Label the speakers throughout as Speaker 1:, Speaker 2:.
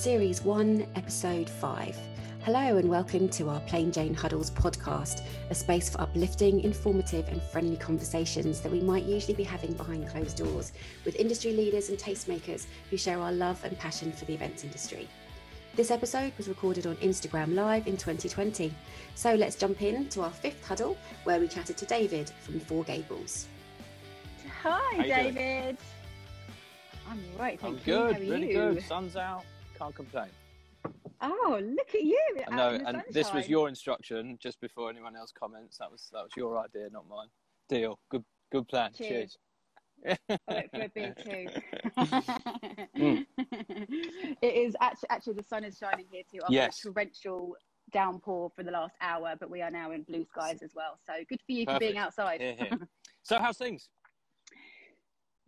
Speaker 1: Series 1, Episode 5. Hello, and welcome to our Plain Jane Huddles podcast, a space for uplifting, informative, and friendly conversations that we might usually be having behind closed doors with industry leaders and tastemakers who share our love and passion for the events industry. This episode was recorded on Instagram Live in 2020. So let's jump in to our fifth huddle where we chatted to David from Four Gables.
Speaker 2: Hi, David. I'm all right.
Speaker 3: I'm
Speaker 2: Thank you.
Speaker 3: good,
Speaker 2: How are
Speaker 3: really
Speaker 2: you?
Speaker 3: good. Sun's out, can't complain.
Speaker 2: Oh, look at you!
Speaker 3: I
Speaker 2: out
Speaker 3: know,
Speaker 2: in the
Speaker 3: and this was your instruction just before anyone else comments. That was that was your idea, not mine. Deal. Good good plan.
Speaker 2: Cheers.
Speaker 3: Cheers.
Speaker 2: I went for a beer too.
Speaker 3: Mm.
Speaker 2: it is actually actually the sun is shining here too. After
Speaker 3: Yes.
Speaker 2: a torrential downpour for the last hour, but we are now in blue skies as well. So good for you for being outside.
Speaker 3: Here, here. So how's things?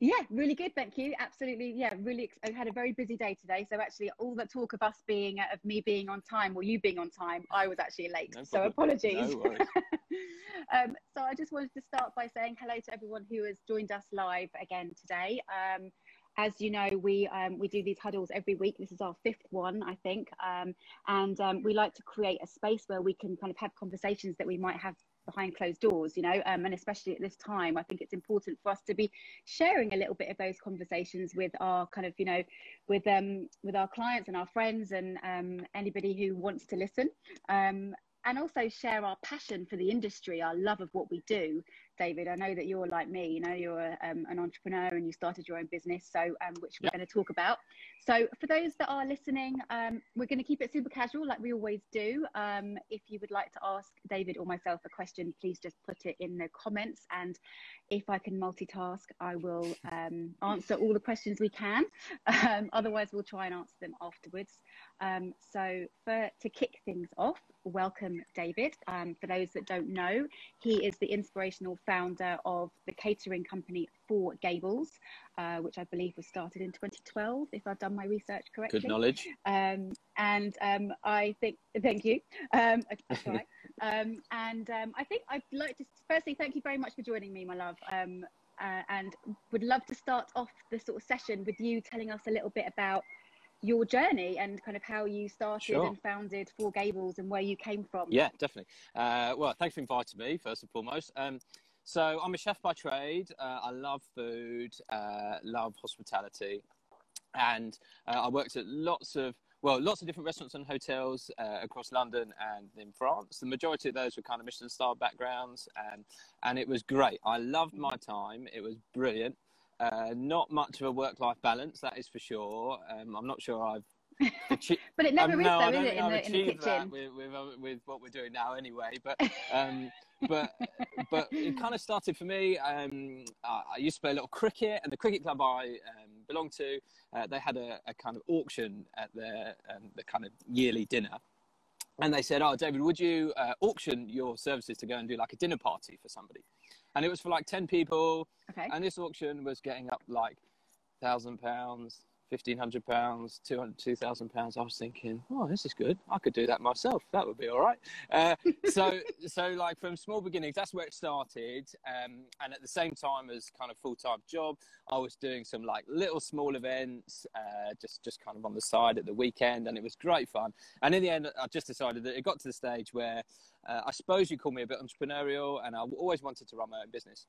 Speaker 2: Yeah, really good, thank you. Absolutely, yeah, really. Ex- I had a very busy day today, so actually, all the talk of us being of me being on time or you being on time, I was actually late.
Speaker 3: No
Speaker 2: so apologies.
Speaker 3: No worries.
Speaker 2: um, so I just wanted to start by saying hello to everyone who has joined us live again today. Um, as you know, we um, we do these huddles every week. This is our fifth one, I think, um, and um, we like to create a space where we can kind of have conversations that we might have behind closed doors, you know, um, and especially at this time, I think it's important for us to be sharing a little bit of those conversations with our kind of, you know, with um with our clients and our friends and um, anybody who wants to listen. Um, and also share our passion for the industry, our love of what we do. David, I know that you're like me, you know, you're um, an entrepreneur and you started your own business, so um, which we're
Speaker 3: Yep.
Speaker 2: going to talk about. So, for those that are listening, um, we're going to keep it super casual, like we always do. Um, if you would like to ask David or myself a question, please just put it in the comments, and if I can multitask, I will um, answer all the questions we can. Um, otherwise, we'll try and answer them afterwards. Um, so, for to kick things off, welcome David. Um, for those that don't know, he is the inspirational founder of the catering company Four Gables, uh, which I believe was started in 2012, if I've done my research correctly.
Speaker 3: Good knowledge.
Speaker 2: Um, and um, I think, thank you. Um, that's right. um, and um, I think I'd like to firstly thank you very much for joining me, my love. Um, uh, and would love to start off the sort of session with you telling us a little bit about your journey and kind of how you started
Speaker 3: Sure.
Speaker 2: and founded Four Gables and where you came from.
Speaker 3: Yeah, definitely. Uh, well, thanks for inviting me, first and foremost. Um, so I'm a chef by trade. Uh, I love food, uh, love hospitality, and uh, I worked at lots of well, lots of different restaurants and hotels uh, across London and in France. The majority of those were kind of Michelin star backgrounds, and and it was great. I loved my time. It was brilliant. Uh, not much of a work-life balance, that is for sure. Um, I'm not sure I've
Speaker 2: But it never
Speaker 3: um,
Speaker 2: is,
Speaker 3: no,
Speaker 2: though, is it, in the, in the kitchen?
Speaker 3: with, with, uh, with what we're doing now anyway. But um, but but it kind of started for me. Um, I I used to play a little cricket, and the cricket club I um, belonged to, uh, they had a, a kind of auction at their um, the kind of yearly dinner. And they said, "Oh, David, would you uh, auction your services to go and do like a dinner party for somebody?" And it was for like ten people,
Speaker 2: Okay.
Speaker 3: and this auction was getting up like thousand pounds, fifteen hundred pounds, two hundred, two thousand pounds. I was thinking, oh, this is good. I could do that myself. That would be all right. Uh, so, so like from small beginnings, that's where it started. Um, and at the same time as kind of full time job, I was doing some like little small events, uh, just just kind of on the side at the weekend, and it was great fun. And in the end, I just decided that it got to the stage where uh, I suppose you call me a bit entrepreneurial, and I always wanted to run my own business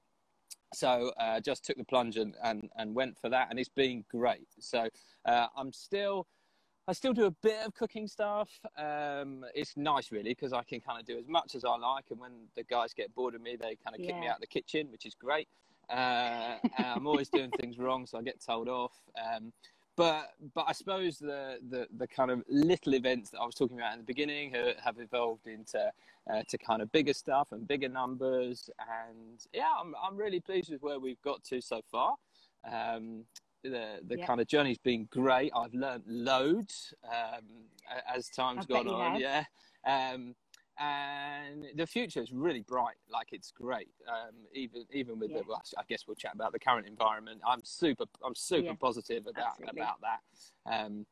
Speaker 3: so uh, just took the plunge and, and, and went for that and it's been great. So uh, i'm still i still do a bit of cooking stuff. Um, it's nice really because i can kind of do as much as i like and when the guys get bored of me they kind of kick me out of the kitchen which is great. Uh, i'm always doing things wrong so i get told off. Um, but but I suppose the, the, the kind of little events that I was talking about in the beginning have, have evolved into uh, to kind of bigger stuff and bigger numbers and yeah I'm I'm really pleased with where we've got to so far. Um, the the
Speaker 2: Yeah.
Speaker 3: kind of journey's been great. I've learned loads um, as time's
Speaker 2: I
Speaker 3: gone on.
Speaker 2: have.
Speaker 3: Yeah. Um, and the future is really bright. Like it's great. Um, even even with
Speaker 2: Yeah.
Speaker 3: the, well, I guess we'll chat about the current environment. I'm super I'm super
Speaker 2: Yeah,
Speaker 3: positive about
Speaker 2: absolutely.
Speaker 3: about that, um,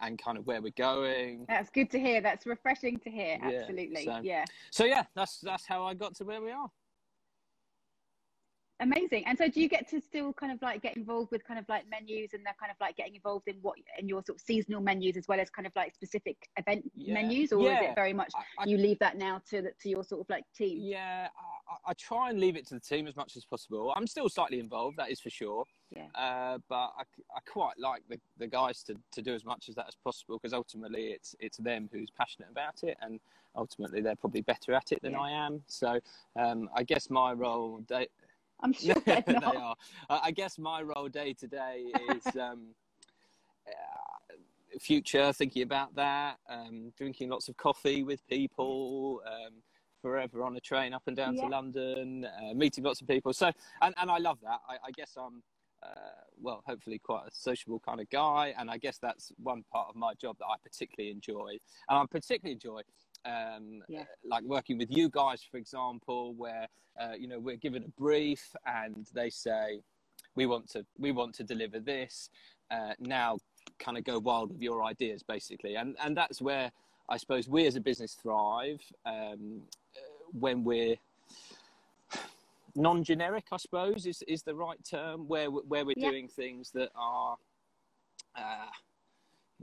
Speaker 3: and kind of where we're going.
Speaker 2: That's good to hear. That's refreshing to hear.
Speaker 3: Yeah,
Speaker 2: Absolutely.
Speaker 3: so-
Speaker 2: yeah.
Speaker 3: So yeah, that's that's how I got to where we are.
Speaker 2: Amazing. And so do you get to still kind of like get involved with kind of like menus and they're kind of like getting involved in what in your sort of seasonal menus as well as kind of like specific event
Speaker 3: Yeah.
Speaker 2: menus or is it very much
Speaker 3: I, I,
Speaker 2: you leave that now to the, to your sort of like team?
Speaker 3: yeah, I, I try and leave it to the team as much as possible. I'm still slightly involved, that is for sure.
Speaker 2: Yeah.
Speaker 3: Uh, but I, I quite like the, the guys to, to do as much as that as possible because ultimately it's it's them who's passionate about it and ultimately they're probably better at it than
Speaker 2: Yeah.
Speaker 3: I am. So um, I guess my role day,
Speaker 2: I'm sure they're
Speaker 3: they are. I I guess my role day to day is um, uh, future, thinking about that, um, drinking lots of coffee with people, um, forever on a train up and down
Speaker 2: Yeah.
Speaker 3: to London, uh, meeting lots of people. So, and, and I love that. I, I guess I'm, uh, well, hopefully quite a sociable kind of guy, and I guess that's one part of my job that I particularly enjoy, and I particularly enjoy. Um,
Speaker 2: Yeah.
Speaker 3: like working with you guys, for example, where uh, you know we're given a brief and they say we want to we want to deliver this uh, now kind of go wild with your ideas basically and and that's where i suppose we as a business thrive um, uh, when we're non-generic i suppose is is the right term where where we're
Speaker 2: Yeah.
Speaker 3: doing things that are uh,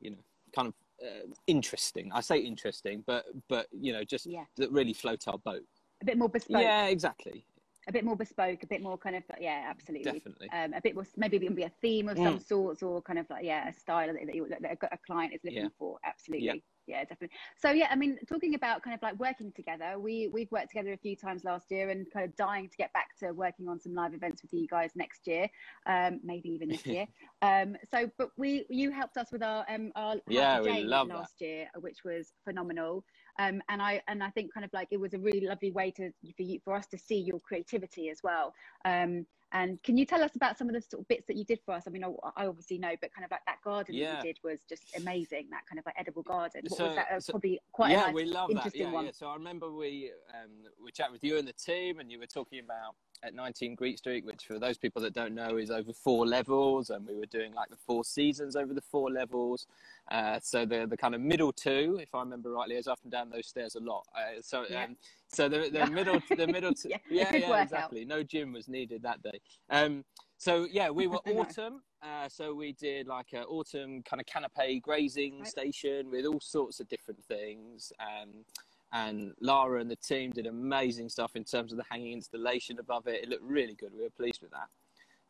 Speaker 3: you know kind of uh, interesting i say interesting but but you know just
Speaker 2: Yeah.
Speaker 3: that really float our boat
Speaker 2: A bit more bespoke.
Speaker 3: yeah exactly
Speaker 2: A bit more bespoke, a bit more kind of yeah, absolutely.
Speaker 3: definitely
Speaker 2: Um, a bit more maybe it can be a theme of some
Speaker 3: Mm.
Speaker 2: sorts or kind of like yeah, a style that, that, you, that a client is looking
Speaker 3: Yeah.
Speaker 2: for. Absolutely.
Speaker 3: Yeah.
Speaker 2: Yeah, definitely. So yeah, I mean, talking about kind of like working together, we we've worked together a few times last year, and kind of dying to get back to working on some live events with you guys next year, um, maybe even this year. um, so, but we you helped us with our um our
Speaker 3: Yeah, we love that.
Speaker 2: last year, which was phenomenal. Um, and I and I think kind of like it was a really lovely way to for you for us to see your creativity as well. Um, and can you tell us about some of the sort of bits that you did for us? I mean, I, I obviously know, but kind of like that garden that you did was just amazing. That kind of like edible garden. What
Speaker 3: So-
Speaker 2: was that? It was
Speaker 3: so-
Speaker 2: probably quite
Speaker 3: yeah,
Speaker 2: nice,
Speaker 3: we love that. Yeah,
Speaker 2: one.
Speaker 3: yeah. So I remember we um, we chat with you and the team, and you were talking about at 19 Greek Street, which for those people that don't know is over four levels, and we were doing like the four seasons over the four levels. Uh, so the the kind of middle two, if I remember rightly, is up and down those stairs a lot. Uh, so
Speaker 2: Yeah.
Speaker 3: um, so the the middle the middle
Speaker 2: Yeah,
Speaker 3: yeah yeah exactly. No gym was needed that day. Um, so yeah, we were autumn. Uh, so we did like an autumn kind of canopy grazing
Speaker 2: Right.
Speaker 3: station with all sorts of different things. Um, and Lara and the team did amazing stuff in terms of the hanging installation above it. It looked really good. We were pleased with that.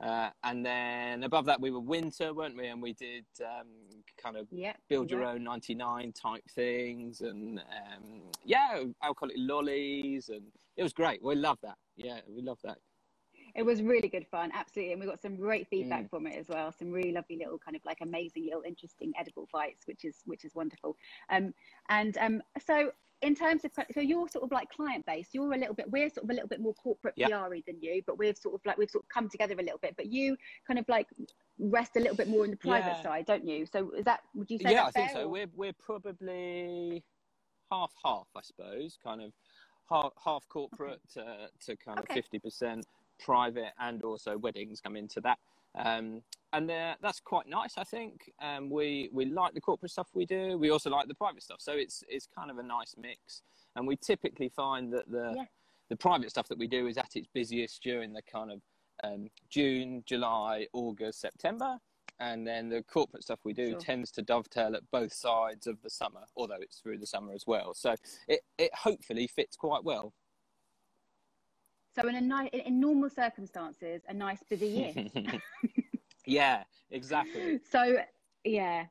Speaker 3: Uh, and then above that, we were winter, weren't we? And we did um, kind of
Speaker 2: Yeah.
Speaker 3: build your
Speaker 2: yeah.
Speaker 3: own 99 type things and um, yeah, alcoholic lollies. And it was great. We loved that. Yeah, we loved that.
Speaker 2: It was really good fun, absolutely, and we got some great feedback
Speaker 3: Mm.
Speaker 2: from it as well. Some really lovely little kind of like amazing little interesting edible bites, which is which is wonderful. Um, and um, so in terms of so your sort of like client base, you're a little bit we're sort of a little bit more corporate
Speaker 3: Yeah.
Speaker 2: PR than you, but we've sort of like we've sort of come together a little bit. But you kind of like rest a little bit more in the private
Speaker 3: Yeah.
Speaker 2: side, don't you? So is that would you say
Speaker 3: yeah, I
Speaker 2: that's
Speaker 3: think
Speaker 2: fair,
Speaker 3: so.
Speaker 2: or-
Speaker 3: We're we're probably half half, I suppose. Kind of half half corporate to, to kind of fifty percent private, and also weddings come into that. Um, and uh, that's quite nice, I think. Um, we we like the corporate stuff we do. We also like the private stuff, so it's it's kind of a nice mix. And we typically find that the
Speaker 2: Yeah.
Speaker 3: the private stuff that we do is at its busiest during the kind of um, June, July, August, September. And then the corporate stuff we do
Speaker 2: Sure.
Speaker 3: tends to dovetail at both sides of the summer, although it's through the summer as well. So it, it hopefully fits quite well.
Speaker 2: So in a nice in, normal circumstances, a nice busy year.
Speaker 3: yeah, exactly.
Speaker 2: So yeah.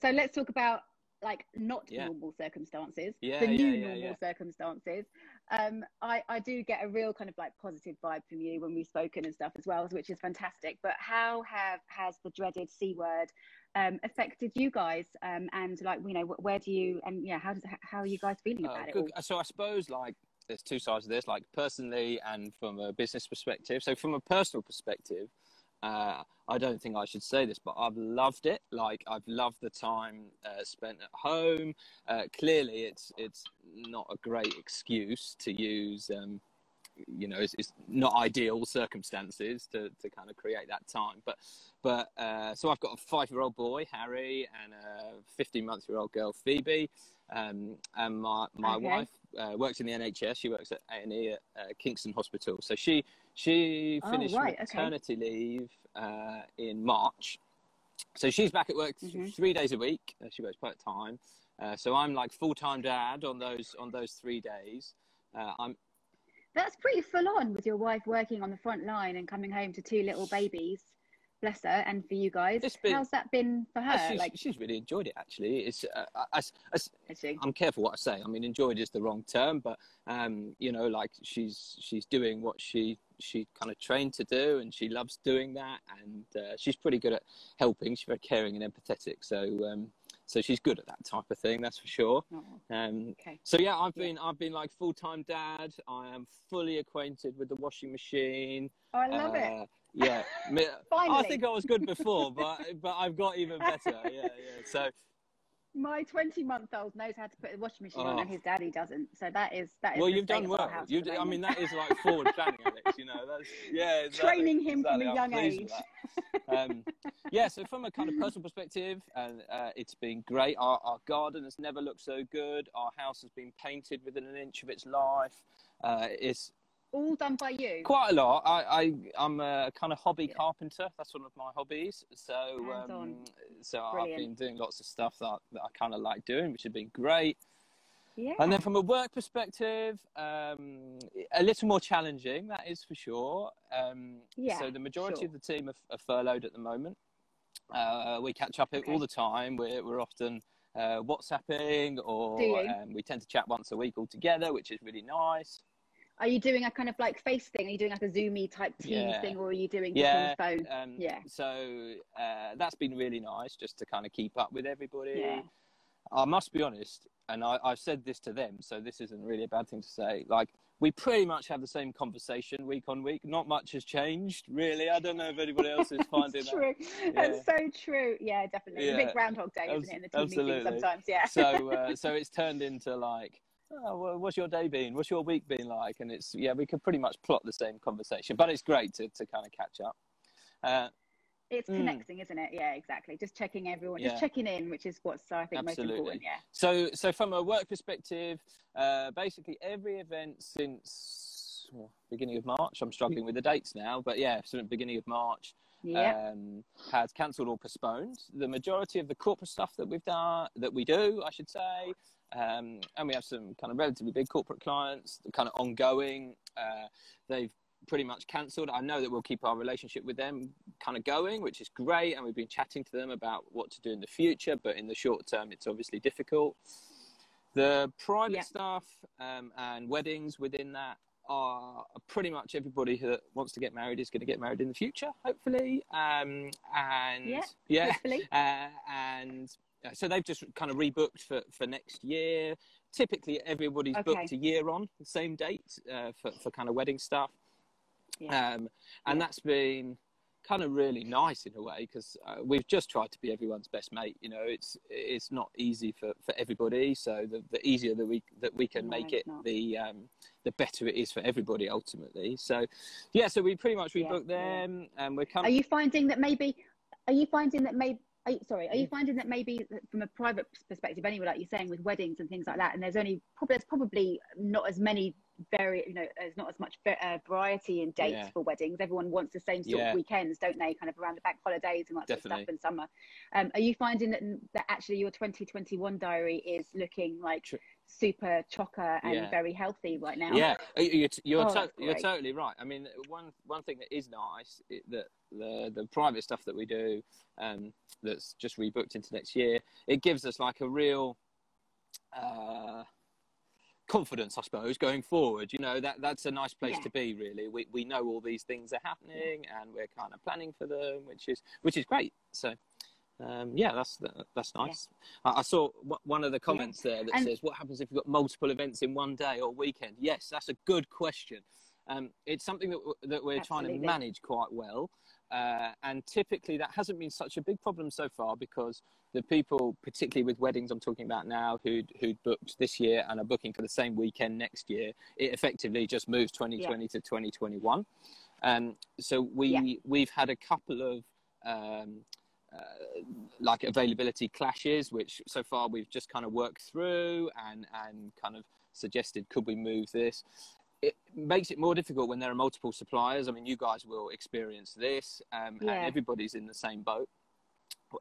Speaker 2: So let's talk about like not
Speaker 3: Yeah.
Speaker 2: normal circumstances,
Speaker 3: Yeah,
Speaker 2: the new
Speaker 3: yeah,
Speaker 2: normal circumstances. Um, I, I do get a real kind of like positive vibe from you when we've spoken and stuff as well, which is fantastic. But how have has the dreaded c word um, affected you guys? Um, and like you know, where do you and yeah, how does how are you guys feeling
Speaker 3: Uh,
Speaker 2: about it? All?
Speaker 3: So I suppose like there's two sides of this, like personally and from a business perspective. So from a personal perspective, uh, I don't think I should say this, but I've loved it. Like I've loved the time uh, spent at home. Uh, clearly, it's it's not a great excuse to use. Um, you know, it's, it's not ideal circumstances to, to kind of create that time. But but uh, so I've got a five year old boy Harry and a fifteen month year old girl Phoebe, um, and my my
Speaker 2: Okay.
Speaker 3: wife uh, works in the NHS. She works at A and E at uh, Kingston Hospital. So she she
Speaker 2: Oh,
Speaker 3: finished
Speaker 2: right, okay.
Speaker 3: maternity leave uh, in March. So she's back at work
Speaker 2: Mhm.
Speaker 3: three days a week. Uh, she works part time. Uh, so I'm like full time dad on those on those three days. Uh, I'm
Speaker 2: That's pretty full on with your wife working on the front line and coming home to two little babies. Bless her, and for you guys,
Speaker 3: been-
Speaker 2: how's that been for her?
Speaker 3: uh, she's,
Speaker 2: like,
Speaker 3: she's really enjoyed it actually. It's uh, I, I, I,
Speaker 2: is she?
Speaker 3: I'm careful what I say. I mean, enjoyed is the wrong term, but um, you know, like she's she's doing what she she kind of trained to do, and she loves doing that, and uh, she's pretty good at helping. She's very caring and empathetic, so um, so she's good at that type of thing. That's for sure.
Speaker 2: Oh,
Speaker 3: Um,
Speaker 2: okay.
Speaker 3: so yeah, I've
Speaker 2: Yeah.
Speaker 3: been I've been like full time dad. I am fully acquainted with the washing machine.
Speaker 2: Oh, I love it.
Speaker 3: Yeah, I think I was good before, but but I've got even better. Yeah, yeah. So
Speaker 2: My 20 month old knows how to put the washing machine on,
Speaker 3: Oh.
Speaker 2: and his daddy doesn't. So that is that is.
Speaker 3: well, you've done well. You, I mean, that is like forward planning, Alex. You know, that's yeah. Exactly,
Speaker 2: Training him from a young age.
Speaker 3: Um, yeah, so from a kind of personal perspective, and uh, it's been great. Our, our garden has never looked so good. Our house has been painted within an inch of its life. Uh, it's
Speaker 2: all done by you.
Speaker 3: quite a lot. I, I I'm a kind of hobby
Speaker 2: Yeah.
Speaker 3: carpenter. That's one of my hobbies. So um, so I've been doing lots of stuff that, that I kind of like doing, which has been great.
Speaker 2: Yeah.
Speaker 3: And then from a work perspective, um, a little more challenging, that is for sure. Um,
Speaker 2: Yeah,
Speaker 3: so the majority
Speaker 2: sure.
Speaker 3: of the team are, are furloughed at the moment. Uh, we catch up
Speaker 2: Okay.
Speaker 3: all the time. We're, we're often uh, WhatsApping or um, we tend to chat once a week all together, which is really nice.
Speaker 2: Are you doing a kind of like face thing? Are you doing like a Zoomy type team
Speaker 3: Yeah.
Speaker 2: thing, or are you doing just
Speaker 3: Yeah,
Speaker 2: on the phone?
Speaker 3: um,
Speaker 2: Yeah.
Speaker 3: So uh, that's been really nice just to kind of keep up with everybody.
Speaker 2: Yeah.
Speaker 3: I must be honest, and I, I've said this to them, so this isn't really a bad thing to say. Like, we pretty much have the same conversation week on week. Not much has changed, really. I don't know if anybody else is finding
Speaker 2: That's
Speaker 3: that.
Speaker 2: true. That's so true. Yeah, definitely. It's a
Speaker 3: Yeah.
Speaker 2: big Groundhog Day, isn't it? In the team
Speaker 3: Absolutely.
Speaker 2: sometimes. Yeah.
Speaker 3: So, uh, so it's turned into like, oh, well, what's your day been? What's your week been like? And it's yeah, we could pretty much plot the same conversation, but it's great to to kind of catch up. Uh,
Speaker 2: it's
Speaker 3: Mm.
Speaker 2: connecting, isn't it? Yeah, exactly. Just checking everyone,
Speaker 3: Yeah.
Speaker 2: just checking in, which is what's I think most
Speaker 3: Absolutely.
Speaker 2: important. Yeah.
Speaker 3: So, so from a work perspective, uh, basically every event since well, beginning of March. I'm struggling with the dates now, but yeah, so beginning of March
Speaker 2: Yeah.
Speaker 3: um, has cancelled or postponed. The majority of the corporate stuff that we've done, that we do, I should say, um, and we have some kind of relatively big corporate clients, kind of ongoing. Uh, they've pretty much cancelled. I know that we'll keep our relationship with them kind of going, which is great, and we've been chatting to them about what to do in the future. But in the short term, it's obviously difficult. The private
Speaker 2: Yeah.
Speaker 3: stuff um, and weddings within that are pretty much everybody that wants to get married is going to get married in the future, hopefully. Um, and
Speaker 2: Yeah,
Speaker 3: yeah,
Speaker 2: hopefully.
Speaker 3: uh, and uh, so they've just kind of rebooked for, for next year. Typically, everybody's
Speaker 2: Okay.
Speaker 3: booked a year on the same date uh, for, for kind of wedding stuff.
Speaker 2: Yeah.
Speaker 3: Um, and
Speaker 2: Yeah.
Speaker 3: that's been kind of really nice in a way because uh, we've just tried to be everyone's best mate. You know, it's it's not easy for, for everybody. So the, the easier that we that we can
Speaker 2: No,
Speaker 3: make it,
Speaker 2: not.
Speaker 3: the um, the better it is for everybody ultimately. So yeah, so we pretty much
Speaker 2: Yeah,
Speaker 3: rebooked
Speaker 2: yeah.
Speaker 3: them, and we're coming.
Speaker 2: Are you finding that maybe? Are you finding that maybe? Are you, sorry, are
Speaker 3: Mm.
Speaker 2: you finding that maybe from a private perspective, anyway, like you're saying with weddings and things like that, and there's only probably there's probably not as many very you know there's not as much uh, variety in dates
Speaker 3: Yeah.
Speaker 2: for weddings. Everyone wants the same sort
Speaker 3: Yeah.
Speaker 2: of weekends, don't they? Kind of around the bank holidays and that sort of stuff in summer. Um, are you finding that that actually your 2021 diary is looking like super chocker and
Speaker 3: Yeah.
Speaker 2: very healthy right now?
Speaker 3: Yeah, you- you're, you're,
Speaker 2: Oh,
Speaker 3: to- you're totally right. I mean, one one thing that is nice i- that the the private stuff that we do, um, that's just rebooked into next year, it gives us like a real uh, confidence, I suppose, going forward. You know that that's a nice place
Speaker 2: Yeah.
Speaker 3: to be. Really, we we know all these things are happening, and we're kind of planning for them, which is which is great. So. Um, yeah, that's that's nice. I, I saw one of the comments there that
Speaker 2: And-
Speaker 3: says, "What happens if you've got multiple events in one day or weekend?" Yes, that's a good question. Um, it's something that that we're trying to manage quite well, uh, and typically that hasn't been such a big problem so far because the people, particularly with weddings, I'm talking about now, who'd who'd booked this year and are booking for the same weekend next year, it effectively just moves 2020 to 2021. Um, so we
Speaker 2: Yeah.
Speaker 3: we've had a couple of um, uh, like availability clashes, which so far we've just kind of worked through and and kind of suggested, could we move this? It makes it more difficult when there are multiple suppliers. I mean, you guys will experience this, um,
Speaker 2: Yeah.
Speaker 3: and everybody's in the same boat.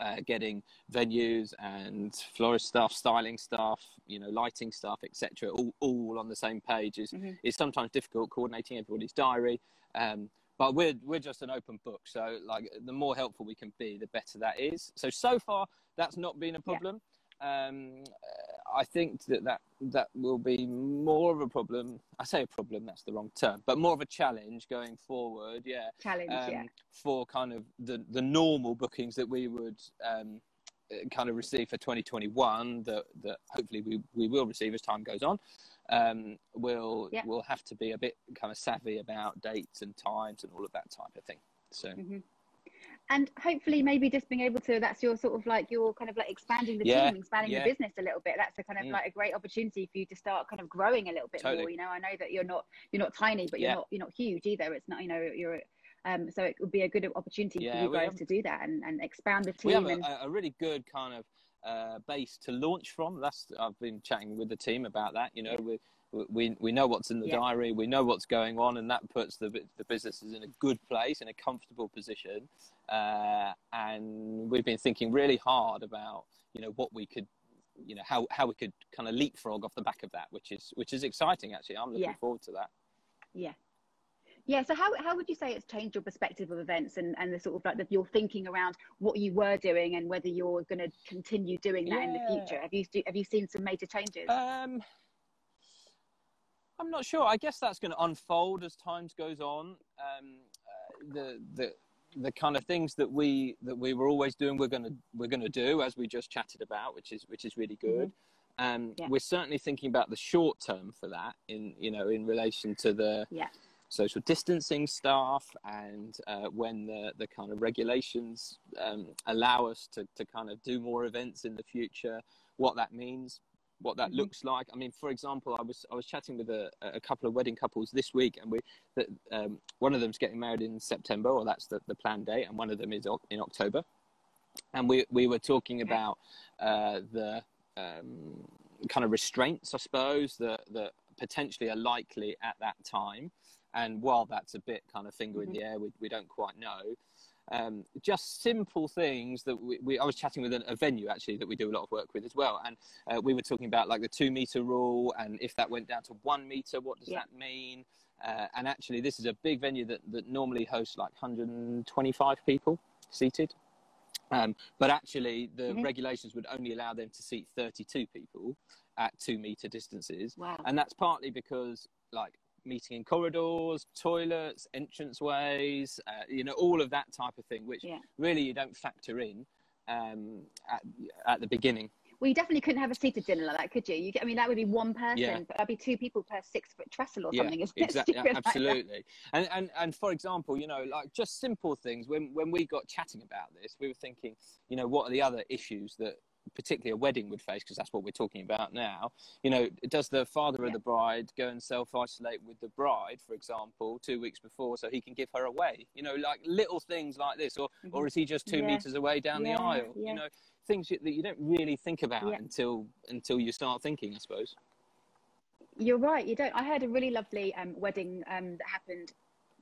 Speaker 3: Uh, getting venues and florist stuff, styling stuff, you know, lighting stuff, etc., all, all on the same page is,
Speaker 2: Mhm.
Speaker 3: is sometimes difficult. Coordinating everybody's diary, um, but we're we're just an open book. So like, the more helpful we can be, the better that is. So so far, that's not been a
Speaker 2: Yeah.
Speaker 3: problem. Um, uh, I think that, that that will be more of a problem. I say a problem, that's the wrong term, but more of a challenge going forward. Yeah,
Speaker 2: Challenge,
Speaker 3: um,
Speaker 2: yeah.
Speaker 3: for kind of the, the normal bookings that we would um, uh, kind of receive for 2021 that, that hopefully we, we will receive as time goes on. Um, we'll,
Speaker 2: Yeah.
Speaker 3: we'll have to be a bit kind of savvy about dates and times and all of that type of thing. So,
Speaker 2: hmm And hopefully, maybe just being able to, that's your sort of like, you're kind of like expanding the
Speaker 3: Yeah,
Speaker 2: team, expanding
Speaker 3: yeah.
Speaker 2: the business a little bit. That's a kind of
Speaker 3: Mm.
Speaker 2: like a great opportunity for you to start kind of growing a little bit
Speaker 3: Totally.
Speaker 2: more. You know, I know that you're not, you're not tiny, but you're
Speaker 3: Yeah.
Speaker 2: not, you're not huge either. It's not, you know, you're, um, so it would be a good opportunity for you guys
Speaker 3: have-
Speaker 2: to do that and, and expand the team.
Speaker 3: we have
Speaker 2: and
Speaker 3: a, a really good kind of uh, base to launch from. That's I've been chatting with the team about that. You know, we we we know what's in the
Speaker 2: Yeah.
Speaker 3: diary, we know what's going on, and that puts the the businesses in a good place, in a comfortable position. Uh, and we've been thinking really hard about you know what we could. You know how, how we could kind of leapfrog off the back of that, which is which is exciting. Actually, I'm looking
Speaker 2: Yeah.
Speaker 3: forward to that.
Speaker 2: Yeah. Yeah. So how, how would you say it's changed your perspective of events and, and the sort of like the, your thinking around what you were doing and whether you're going to continue doing that in the future? Have you have you seen some major changes?
Speaker 3: Um, I'm not sure. I guess that's going to unfold as times goes on. Um, uh, the the the kind of things that we that we were always doing, we're gonna we're gonna do as we just chatted about, which is which is really good. Um,
Speaker 2: Yeah.
Speaker 3: We're certainly thinking about the short term for that, in you know, in relation to the
Speaker 2: Yeah.
Speaker 3: social distancing stuff and uh, when the, the kind of regulations um, allow us to, to kind of do more events in the future, what that means, what that
Speaker 2: Mhm.
Speaker 3: looks like. I mean, for example, I was I was chatting with a, a couple of wedding couples this week, and we that um, one of them's getting married in September, or that's the, the planned date, and one of them is in October. And we we were talking
Speaker 2: Okay.
Speaker 3: about uh, the um, kind of restraints, I suppose, that that potentially are likely at that time. And while that's a bit kind of finger in
Speaker 2: Mhm.
Speaker 3: the air, we, we don't quite know. Um, just simple things that we, we I was chatting with a, venue actually that we do a lot of work with as well, and uh, we were talking about like the two meter rule, and if that went down to one meter, what does
Speaker 2: Yeah.
Speaker 3: that mean? Uh, and actually, this is a big venue that, that normally hosts like 125 people seated. Um, but actually, the
Speaker 2: Mhm.
Speaker 3: regulations would only allow them to seat 32 people at two meter distances.
Speaker 2: Wow.
Speaker 3: And that's partly because, like, meeting in corridors, toilets, entranceways, uh, you know, all of that type of thing, which
Speaker 2: Yeah.
Speaker 3: really you don't factor in um, at, at the beginning.
Speaker 2: Well, you definitely couldn't have a seated dinner like that, could you? you I mean, that would be one person,
Speaker 3: Yeah.
Speaker 2: but that'd be two people per six foot trestle or
Speaker 3: Yeah,
Speaker 2: something, isn't it?
Speaker 3: Exactly,
Speaker 2: like that.
Speaker 3: absolutely. And, and and for example, you know, like just simple things. When when we got chatting about this, we were thinking, you know, what are the other issues that particularly a wedding would face? Because that's what we're talking about now. You know, does the father
Speaker 2: Yeah.
Speaker 3: of the bride go and self isolate with the bride, for example, two weeks before, so he can give her away? You know, like little things like this, or
Speaker 2: Mhm.
Speaker 3: or is he just two
Speaker 2: Yeah.
Speaker 3: meters away down the aisle?
Speaker 2: yeah.
Speaker 3: You know, things that you don't really think about
Speaker 2: Yeah.
Speaker 3: until until you start thinking, I suppose.
Speaker 2: You're right. You don't. I heard a really lovely um, wedding um, that happened,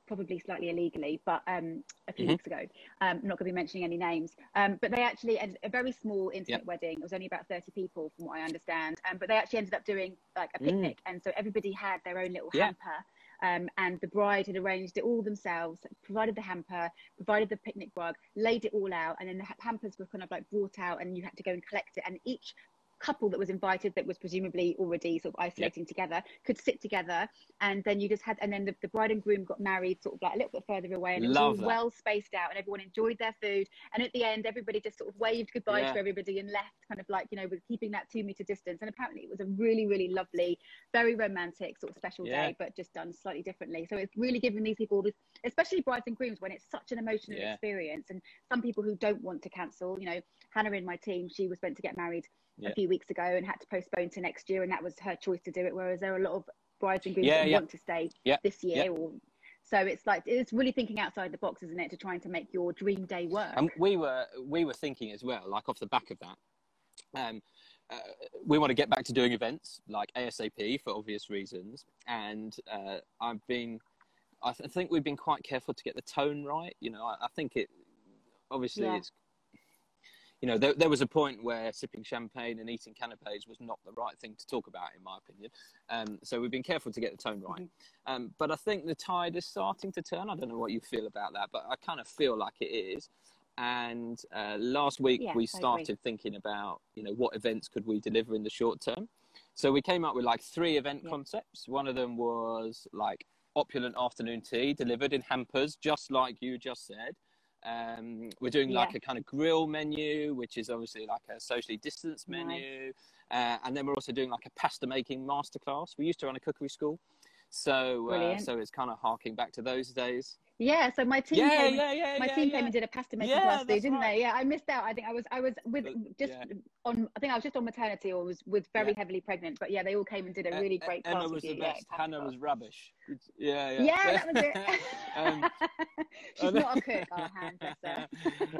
Speaker 2: probably slightly illegally, but um, a few
Speaker 3: Mhm.
Speaker 2: weeks ago. Um, I'm not going to be mentioning any names, um, but they actually ended a very small intimate wedding. It was only about 30 people, from what I understand. Um, but they actually ended up doing like a
Speaker 3: Mm.
Speaker 2: picnic, and so everybody had their own little
Speaker 3: Yeah.
Speaker 2: hamper. Um, and the bride had arranged it all themselves, provided the hamper, provided the picnic rug, laid it all out, and then the ha- hampers were kind of like brought out, and you had to go and collect it. And each couple that was invited that was presumably already sort of isolating together could sit together and then you just had and then the, the bride and groom got married sort of like a little bit further away and it was well spaced out and everyone enjoyed their food and at the end everybody just sort of waved goodbye
Speaker 3: Yeah.
Speaker 2: to everybody and left kind of like you know with keeping that two meter distance and apparently it was a really really lovely very romantic sort of special
Speaker 3: Yeah.
Speaker 2: day but just done slightly differently so it's really giving these people this especially brides and grooms when it's such an emotional
Speaker 3: Yeah.
Speaker 2: experience and some people who don't want to cancel you know hannah in my team she was meant to get married
Speaker 3: Yeah.
Speaker 2: a few weeks ago and had to postpone to next year and that was her choice to do it whereas there are a lot of brides and grooms
Speaker 3: Yeah,
Speaker 2: that
Speaker 3: yeah.
Speaker 2: want to stay this year or so it's like it's really thinking outside the box isn't it to trying to make your dream day work
Speaker 3: And we were we were thinking as well, like off the back of that. um, uh, we want to get back to doing events like ASAP for obvious reasons, and uh, I've been. I, th- I, think we've been quite careful to get the tone right. You know, I, I think it. Obviously, yeah. it's. You know, there, there, was a point where sipping champagne and eating canapes was not the right thing to talk about, in my opinion. Um, so we've been careful to get the tone right. Mm-hmm. Um, but I think the tide is starting to turn. I don't know what you feel about that, but I kind of feel like it is. And uh, last week yeah, we started thinking about, you know, what events could we deliver in the short term. So we came up with like three event yeah. concepts. One of them was like opulent afternoon tea delivered in hampers, just like you just said. Um, we're doing yeah. like a kind of grill menu, which is obviously like a socially distanced menu. Nice. Uh, and then we're also doing like a pasta making masterclass. We used to run a cookery school. So, uh, so it's kind of harking back to those days.
Speaker 2: Yeah, so my team, yeah, came, yeah, yeah, my team came and did a pasta making class too, didn't right. they? Yeah, I missed out. I think I was, I was with just on. I think I was just on maternity or was with very heavily pregnant. But yeah, they all came and did a really great class.
Speaker 3: Emma was the best. Hannah was rubbish. Yeah,
Speaker 2: yeah. Yeah, that was it. um, She's not a cook, our hand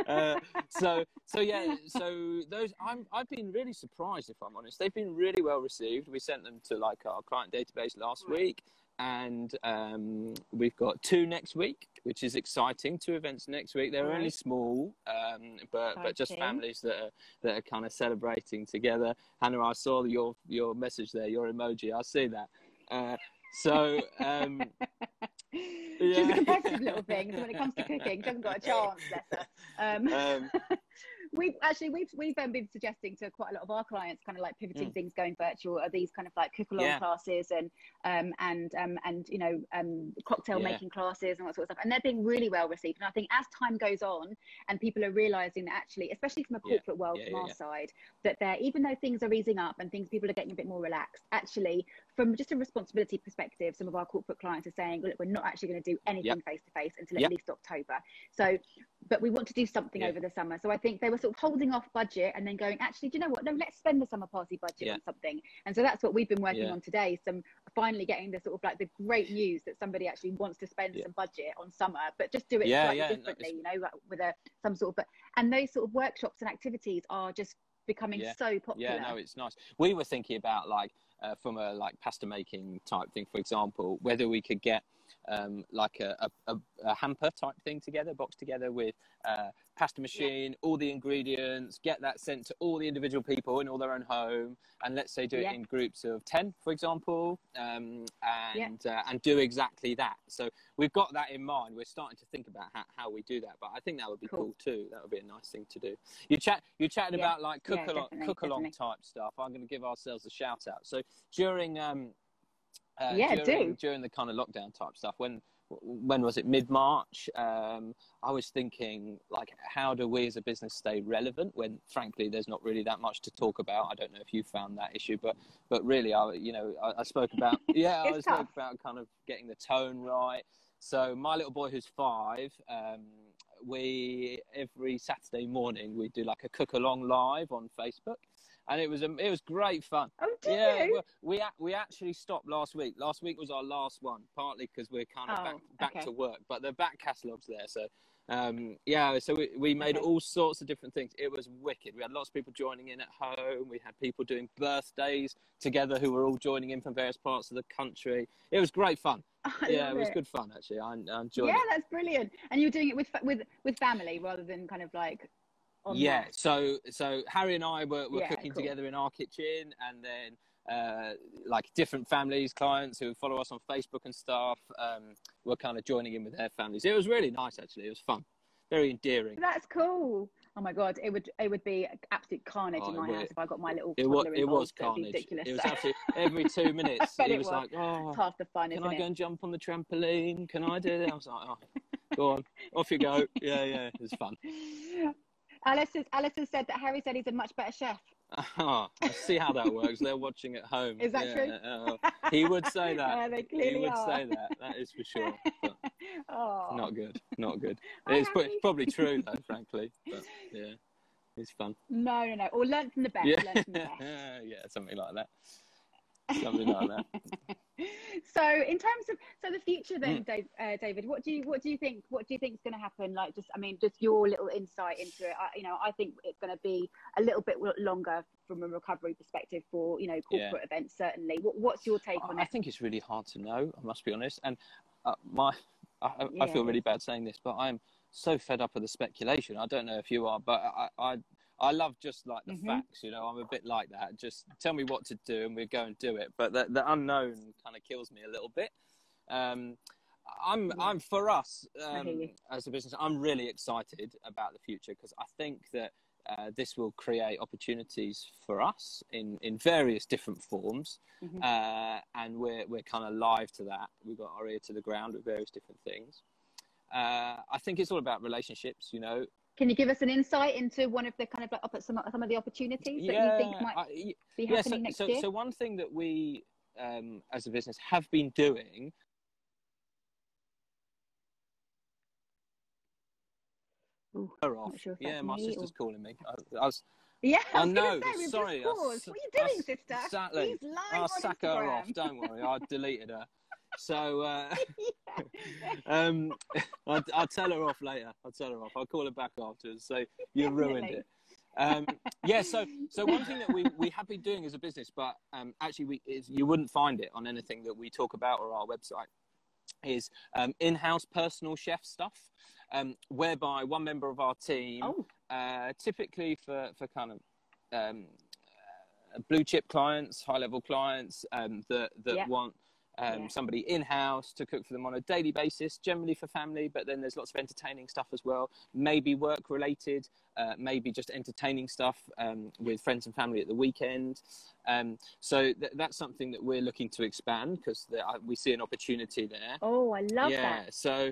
Speaker 2: uh,
Speaker 3: so, so yeah, so those I'm I've been really surprised if I'm honest. They've been really well received. We sent them to like our client database last week and um, we've got two next week, which is exciting. Two events next week. They're right. only small, um, but but just families that are that are kind of celebrating together. Hannah, I saw your your message there, your emoji. I see that. Uh, so. Um,
Speaker 2: She's a competitive little thing. when it comes to cooking, she hasn't got a chance, bless her. We've actually we've we've um, been suggesting to quite a lot of our clients kind of like pivoting mm. things going virtual are these kind of like cook along yeah. classes and um and um and you know um cocktail yeah. making classes and all that sort of stuff and they're being really well received and I think as time goes on and people are realizing that actually especially from a corporate yeah. world from our side that they're even though things are easing up and things people are getting a bit more relaxed actually from just a responsibility perspective some of our corporate clients are saying look we're not actually going to do anything face to face until at least October so but we want to do something over the summer so I think they were sort of holding off budget and then going, actually, do you know what? No, let's spend the summer party budget yeah. on something. And so that's what we've been working yeah. on today. Some finally getting the sort of like the great news that somebody actually wants to spend some budget on summer, but just do it slightly differently, no, you know, with a some sort of. But and those sort of workshops and activities are just becoming so popular.
Speaker 3: Yeah, no, it's nice. We were thinking about like uh, from a like pasta making type thing, for example, whether we could get um, like a, a, a, hamper type thing together, box together with uh, pasta machine, yeah. all the ingredients, get that sent to all the individual people in all their own home, and let's say do yeah. it in groups of ten, for example, um, and yeah. uh, and do exactly that. So we've got that in mind. We're starting to think about how, how we do that, but I think that would be cool, cool too. That would be a nice thing to do. You chat you chatted about like cook along cook along type stuff. I'm going to give ourselves a shout out. So during um, uh, yeah, during, do. during the kind of lockdown type stuff when when was it mid March? Um, I was thinking like, how do we as a business stay relevant when, frankly, there's not really that much to talk about. I don't know if you found that issue, but but really, I you know I, I spoke about yeah I was spoke about kind of getting the tone right. So my little boy who's five, um, we every Saturday morning we do like a cook along live on Facebook and it was um, it was great fun.
Speaker 2: Oh, did yeah,
Speaker 3: you? we we actually stopped last week. Last week was our last one, partly because we're kind of oh, back back okay. to work, but the back catalogue's there, so. Um, yeah, so we, we made okay. all sorts of different things. It was wicked. We had lots of people joining in at home. We had people doing birthdays together who were all joining in from various parts of the country. It was great fun. I yeah, it was it. good fun actually. I, I enjoyed
Speaker 2: yeah,
Speaker 3: it.
Speaker 2: Yeah, that's brilliant. And you were doing it with with with family rather than kind of like
Speaker 3: yeah that. so so harry and i were, were yeah, cooking cool. together in our kitchen and then uh, like different families clients who follow us on facebook and stuff um, were kind of joining in with their families. It was really nice actually. It was fun. Very endearing.
Speaker 2: That's cool. Oh my god it would it would be absolute carnage oh, in my house if i got my little
Speaker 3: it was, it was carnage. Ridiculous. it was absolutely every two minutes he was, was, like oh
Speaker 2: it's half the fun
Speaker 3: can
Speaker 2: i
Speaker 3: go and jump on the trampoline? Can i do it i was like oh go on. Off you go. Yeah yeah it was fun
Speaker 2: Alice has said that Harry said he's a much better chef.
Speaker 3: Oh, I see how that works. They're watching at home.
Speaker 2: Is that
Speaker 3: yeah,
Speaker 2: true?
Speaker 3: Uh, he would say that.
Speaker 2: Yeah, they clearly
Speaker 3: he would
Speaker 2: are.
Speaker 3: say that. That is for sure.
Speaker 2: oh.
Speaker 3: Not good. Not good. it's, it's, probably true though, frankly. But yeah, it's fun.
Speaker 2: No, no, no. Or learn from the best.
Speaker 3: Yeah,
Speaker 2: learn from the best.
Speaker 3: yeah, something like that. Something like that.
Speaker 2: So in terms of so the future then mm. Dave, uh, david what do you what do you think what do you think is going to happen like just i mean just your little insight into it I, you know i think it's going to be a little bit longer from a recovery perspective for you know corporate yeah. events certainly what, what's your take on it
Speaker 3: i think it's really hard to know i must be honest and uh, my I, yeah. I, feel really bad saying this but i'm so fed up with the speculation i don't know if you are but i, I I love just like the mm-hmm. facts, you know. I'm a bit like that. Just tell me what to do, and we go and do it. But the, the unknown kind of kills me a little bit. Um, I'm. I'm for us um, as a business. I'm really excited about the future because I think that uh, this will create opportunities for us in, in various different forms, mm-hmm. uh, and we're we're kind of live to that. We've got our ear to the ground with various different things. Uh, I think it's all about relationships. You know,
Speaker 2: can you give us an insight into one of the kind of like some some of the opportunities yeah, that you think might I, be happening yeah, so, next
Speaker 3: so,
Speaker 2: year?
Speaker 3: So one thing that we um, as a business have been doing.
Speaker 2: Ooh,
Speaker 3: off. Sure yeah, my sister's or... calling me. I, I was.
Speaker 2: Yeah, I,
Speaker 3: I know.
Speaker 2: Say,
Speaker 3: sorry.
Speaker 2: I, what are you doing, sister?
Speaker 3: Exactly. I'll sack her off. Don't worry. I deleted her. So uh, um, I'll, I'll, tell her off later. I'll tell her off. I'll call her back afterwards. So you ruined it. Um, yeah. So so one thing that we, we have been doing as a business, but um, actually we is you wouldn't find it on anything that we talk about or our website, is um, in-house personal chef stuff. Um, whereby one member of our team, oh. uh, typically for, for kind of um, uh, blue chip clients, high level clients um, that that yeah. want um, yeah. somebody in house to cook for them on a daily basis, generally for family, but then there's lots of entertaining stuff as well, maybe work related, uh, maybe just entertaining stuff um, with friends and family at the weekend. Um, so th- that's something that we're looking to expand because uh, we see an opportunity there.
Speaker 2: Oh, I love
Speaker 3: yeah,
Speaker 2: that.
Speaker 3: Yeah, so.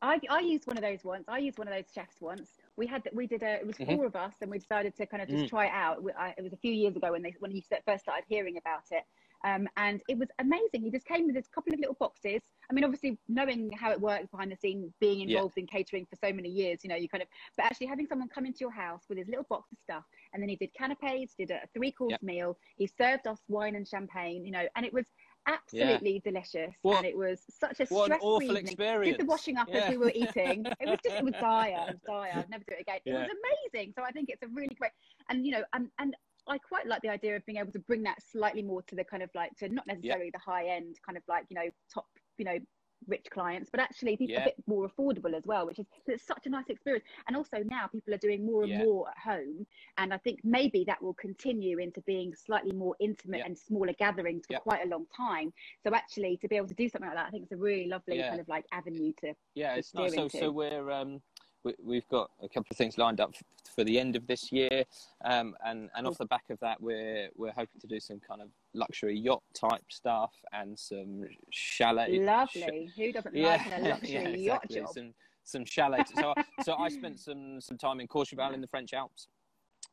Speaker 2: I, I used one of those once. I used one of those chefs once. We had we did a it was 4 mm-hmm. of us and we decided to kind of just mm. try it out. I, it was a few years ago when they when you first started hearing about it, um, and it was amazing. He just came with this couple of little boxes. I mean, obviously, knowing how it works behind the scenes, being involved yeah. in catering for so many years, you know, you kind of, but actually having someone come into your house with his little box of stuff, and then he did canapes, did a three course yeah. meal. He served us wine and champagne, you know, and it was absolutely yeah. delicious. What, and it was such a stress free evening.
Speaker 3: Experience.
Speaker 2: Did the washing up as we were eating. It was just, it was dire. It was dire. I'd never do it again. It was amazing. So I think it's a really great, and you know, and, and I quite like the idea of being able to bring that slightly more to the kind of like to not necessarily yeah. the high end kind of like you know top you know rich clients, but actually people yeah. a bit more affordable as well, which is it's such a nice experience. And also now people are doing more and yeah. more at home, and I think maybe that will continue into being slightly more intimate yeah. and smaller gatherings for quite a long time. So actually, to be able to do something like that, I think it's a really lovely kind of like avenue to
Speaker 3: yeah. It's nice. So, so we're um, we, have got a couple of things lined up for the end of this year, um, and and off the back of that, we're we're hoping to do some kind of luxury yacht type stuff and some chalet.
Speaker 2: Lovely. Sh- Who doesn't yeah, like a luxury
Speaker 3: yeah, exactly.
Speaker 2: yacht job?
Speaker 3: Some some chalet. so so I spent some some time in Courchevel in the French Alps.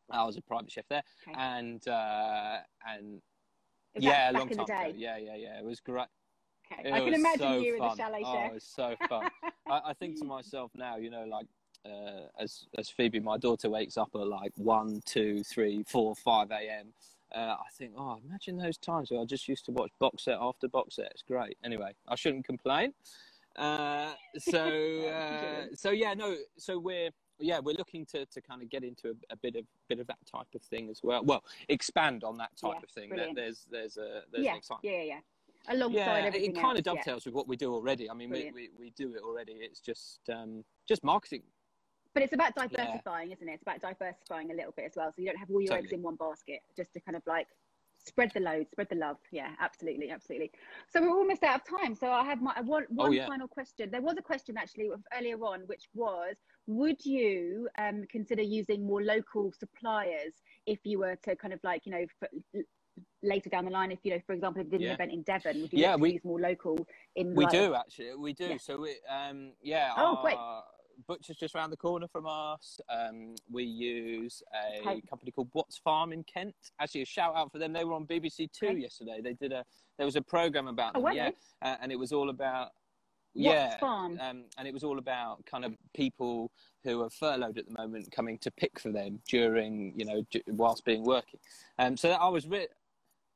Speaker 3: I was a private chef there, okay. and uh, and yeah, a long time ago. Yeah, yeah, yeah. It was great.
Speaker 2: Okay. It I can imagine so you
Speaker 3: fun.
Speaker 2: in the chalet
Speaker 3: oh,
Speaker 2: chef.
Speaker 3: Oh, it's so fun. I, I, think to myself now, you know, like uh, as as Phoebe, my daughter, wakes up at like one, two, three, four, five a.m. Uh, I think, oh, imagine those times where I just used to watch box set after box set. It's great. Anyway, I shouldn't complain. Uh, so, uh, so yeah, no. So we're yeah we're looking to, to kind of get into a, a, bit of bit of that type of thing as well. Well, expand on that type
Speaker 2: yeah,
Speaker 3: of thing.
Speaker 2: Brilliant.
Speaker 3: There's there's a there's
Speaker 2: yeah,
Speaker 3: excitement.
Speaker 2: Yeah, yeah alongside
Speaker 3: yeah,
Speaker 2: everything
Speaker 3: it kind
Speaker 2: else,
Speaker 3: of dovetails
Speaker 2: yeah.
Speaker 3: with what we do already. I mean, we, we, we do it already. It's just um, just marketing.
Speaker 2: But it's about diversifying, yeah. isn't it? It's about diversifying a little bit as well, so you don't have all your totally. eggs in one basket. Just to kind of like spread the load, spread the love. Yeah, absolutely, absolutely. So we're almost out of time. So I have my one, one oh, yeah. final question. There was a question actually earlier on, which was, would you um, consider using more local suppliers if you were to kind of like you know later down the line if you know for example if you did an yeah. event in devon would you yeah we use more local in
Speaker 3: we like, do actually we do yeah. so we um yeah
Speaker 2: oh great
Speaker 3: butcher's just around the corner from us um we use a okay. company called watts farm in kent actually a shout out for them they were on bbc two okay. yesterday they did a there was a program about oh, them yeah uh, and it was all about yeah,
Speaker 2: farm?
Speaker 3: Um, and it was all about kind of people who are furloughed at the moment coming to pick for them during, you know, whilst being working. Um, so I was really,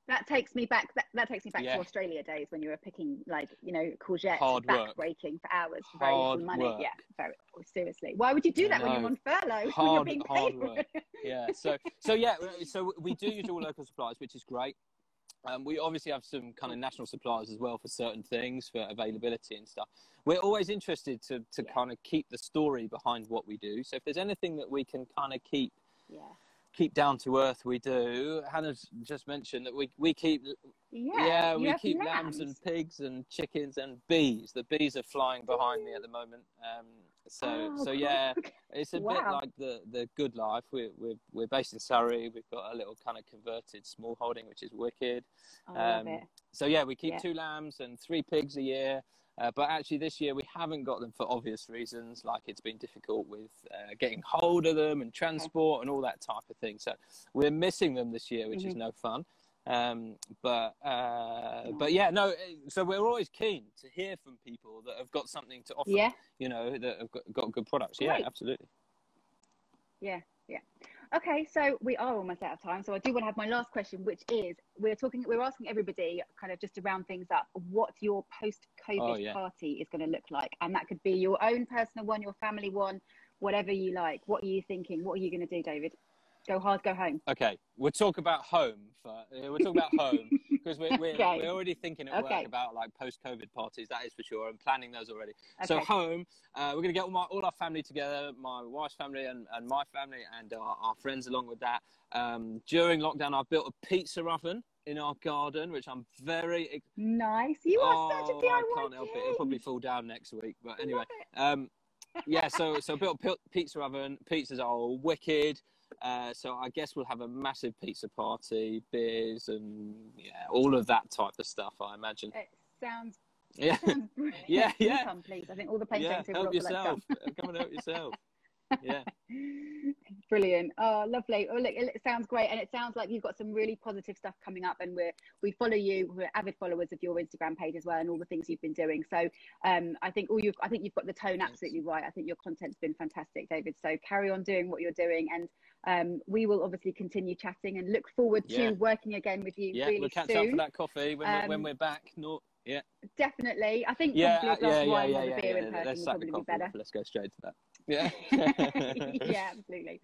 Speaker 2: that takes me back. That, that takes me back
Speaker 3: Yeah.
Speaker 2: to Australia days when you were picking like you know courgettes,
Speaker 3: Hard work.
Speaker 2: back-breaking for hours for very
Speaker 3: Hard
Speaker 2: little money.
Speaker 3: work.
Speaker 2: Yeah, very seriously. Why would you do that when you're on furlough? when you're
Speaker 3: Hard-
Speaker 2: being
Speaker 3: hard
Speaker 2: paid?
Speaker 3: work. yeah so so yeah so we do use all local suppliers which is great um, we obviously have some kind of national suppliers as well for certain things for availability and stuff we're always interested to, to
Speaker 2: Yeah.
Speaker 3: kind of keep the story behind what we do so if there's anything that we can kind of keep
Speaker 2: yeah.
Speaker 3: Keep down to earth we do hannah's just mentioned that we, we keep
Speaker 2: Yeah, you
Speaker 3: we keep lambs. and pigs and chickens and bees the bees are flying behind me at the moment um, so
Speaker 2: Oh,
Speaker 3: so yeah it's a bit like the, the good life. We're, we're, we're based in Surrey. We've got a little kind of converted small holding, which is wicked.
Speaker 2: I love
Speaker 3: Um,
Speaker 2: it.
Speaker 3: So, yeah, we keep
Speaker 2: Yeah.
Speaker 3: two lambs and three pigs a year. Uh, but actually, this year we haven't got them for obvious reasons, like it's been difficult with uh, getting hold of them and transport and all that type of thing. So, we're missing them this year, which is
Speaker 2: Mhm.
Speaker 3: no fun. Um, but uh, but yeah, no. eh, So we're always keen to hear from people that have got something to offer.
Speaker 2: Yeah.
Speaker 3: You know, that have got, got good products. Yeah, absolutely.
Speaker 2: Yeah, yeah. Okay, so we are almost out of time. So I do want to have my last question, which is we're talking, we're asking everybody kind of just to round things up, what your post-COVID
Speaker 3: Oh, yeah.
Speaker 2: party is going to look like, and that could be your own personal one, your family one, whatever you like. What are you thinking? What are you going to do, David? Go hard, go home.
Speaker 3: Okay, we'll talk about home. For, we'll talk about home because we're, we're,
Speaker 2: Okay.
Speaker 3: we're already thinking at
Speaker 2: Okay.
Speaker 3: work about like post-COVID parties. That is for sure, I'm planning those already. So home, uh, we're gonna get all, my, all our family together, my wife's family and, and my family, and our, our friends along with that. Um, during lockdown, I've built a pizza oven in our garden, which I'm very. ex-
Speaker 2: Nice. You are such a
Speaker 3: Oh,
Speaker 2: DIY.
Speaker 3: I can't help it. It'll probably fall down next week, but anyway. Um, yeah, so so built pizza oven. Pizzas are all wicked. Uh, so I guess we'll have a massive pizza party, beers, and yeah, all of that type of stuff. I imagine.
Speaker 2: It sounds,
Speaker 3: Yeah,
Speaker 2: sounds.
Speaker 3: Yeah, yeah.
Speaker 2: Come, please. I think all the planes
Speaker 3: yeah. Help yourself.
Speaker 2: Come
Speaker 3: and help yourself. Yeah.
Speaker 2: Brilliant. Oh, lovely. Oh, look, it sounds great, and it sounds like you've got some really positive stuff coming up. And we're we follow you. We're avid followers of your Instagram page as well, and all the things you've been doing. So, um, I think all you, I think you've got the tone absolutely right. I think your content's been fantastic, David. So carry on doing what you're doing, and um, we will obviously continue chatting and look forward to working again with you
Speaker 3: Yeah.
Speaker 2: really
Speaker 3: we'll catch
Speaker 2: soon.
Speaker 3: up for that coffee when, we're, when
Speaker 2: Um,
Speaker 3: we're back. No. Yeah.
Speaker 2: Definitely. I think
Speaker 3: Yeah.
Speaker 2: probably a glass
Speaker 3: yeah.
Speaker 2: wine
Speaker 3: Yeah. Yeah.
Speaker 2: a beer in person
Speaker 3: Let's
Speaker 2: would probably be better.
Speaker 3: Let's go straight to that. Yeah.
Speaker 2: yeah, absolutely.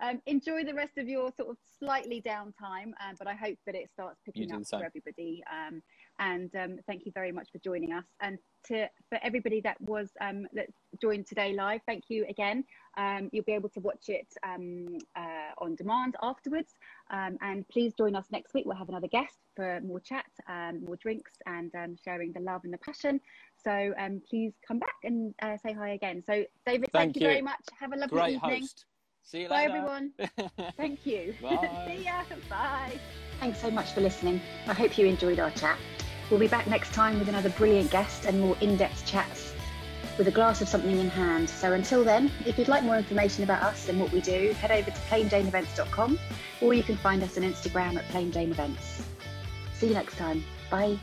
Speaker 2: Um, enjoy the rest of your sort of slightly downtime, um, but I hope that it starts picking up for everybody. Um, and um, thank you very much for joining us. And to for everybody that was um, that joined today live, thank you again. Um, you'll be able to watch it um, uh, on demand afterwards. Um, and please join us next week. We'll have another guest for more chat, um, more drinks, and um, sharing the love and the passion. So um, please come back and uh, say hi again. So David, thank,
Speaker 3: Thank
Speaker 2: you,
Speaker 3: you.
Speaker 2: very much. Have a lovely
Speaker 3: Great
Speaker 2: evening.
Speaker 3: host. See you
Speaker 2: Bye,
Speaker 3: later.
Speaker 2: everyone. Thank you.
Speaker 3: Bye.
Speaker 2: See ya. Bye.
Speaker 1: Thanks so much for listening. I hope you enjoyed our chat. We'll be back next time with another brilliant guest and more in depth chats with a glass of something in hand. So until then, if you'd like more information about us and what we do, head over to plainjaneevents.com or you can find us on Instagram at plainjaneevents. See you next time. Bye.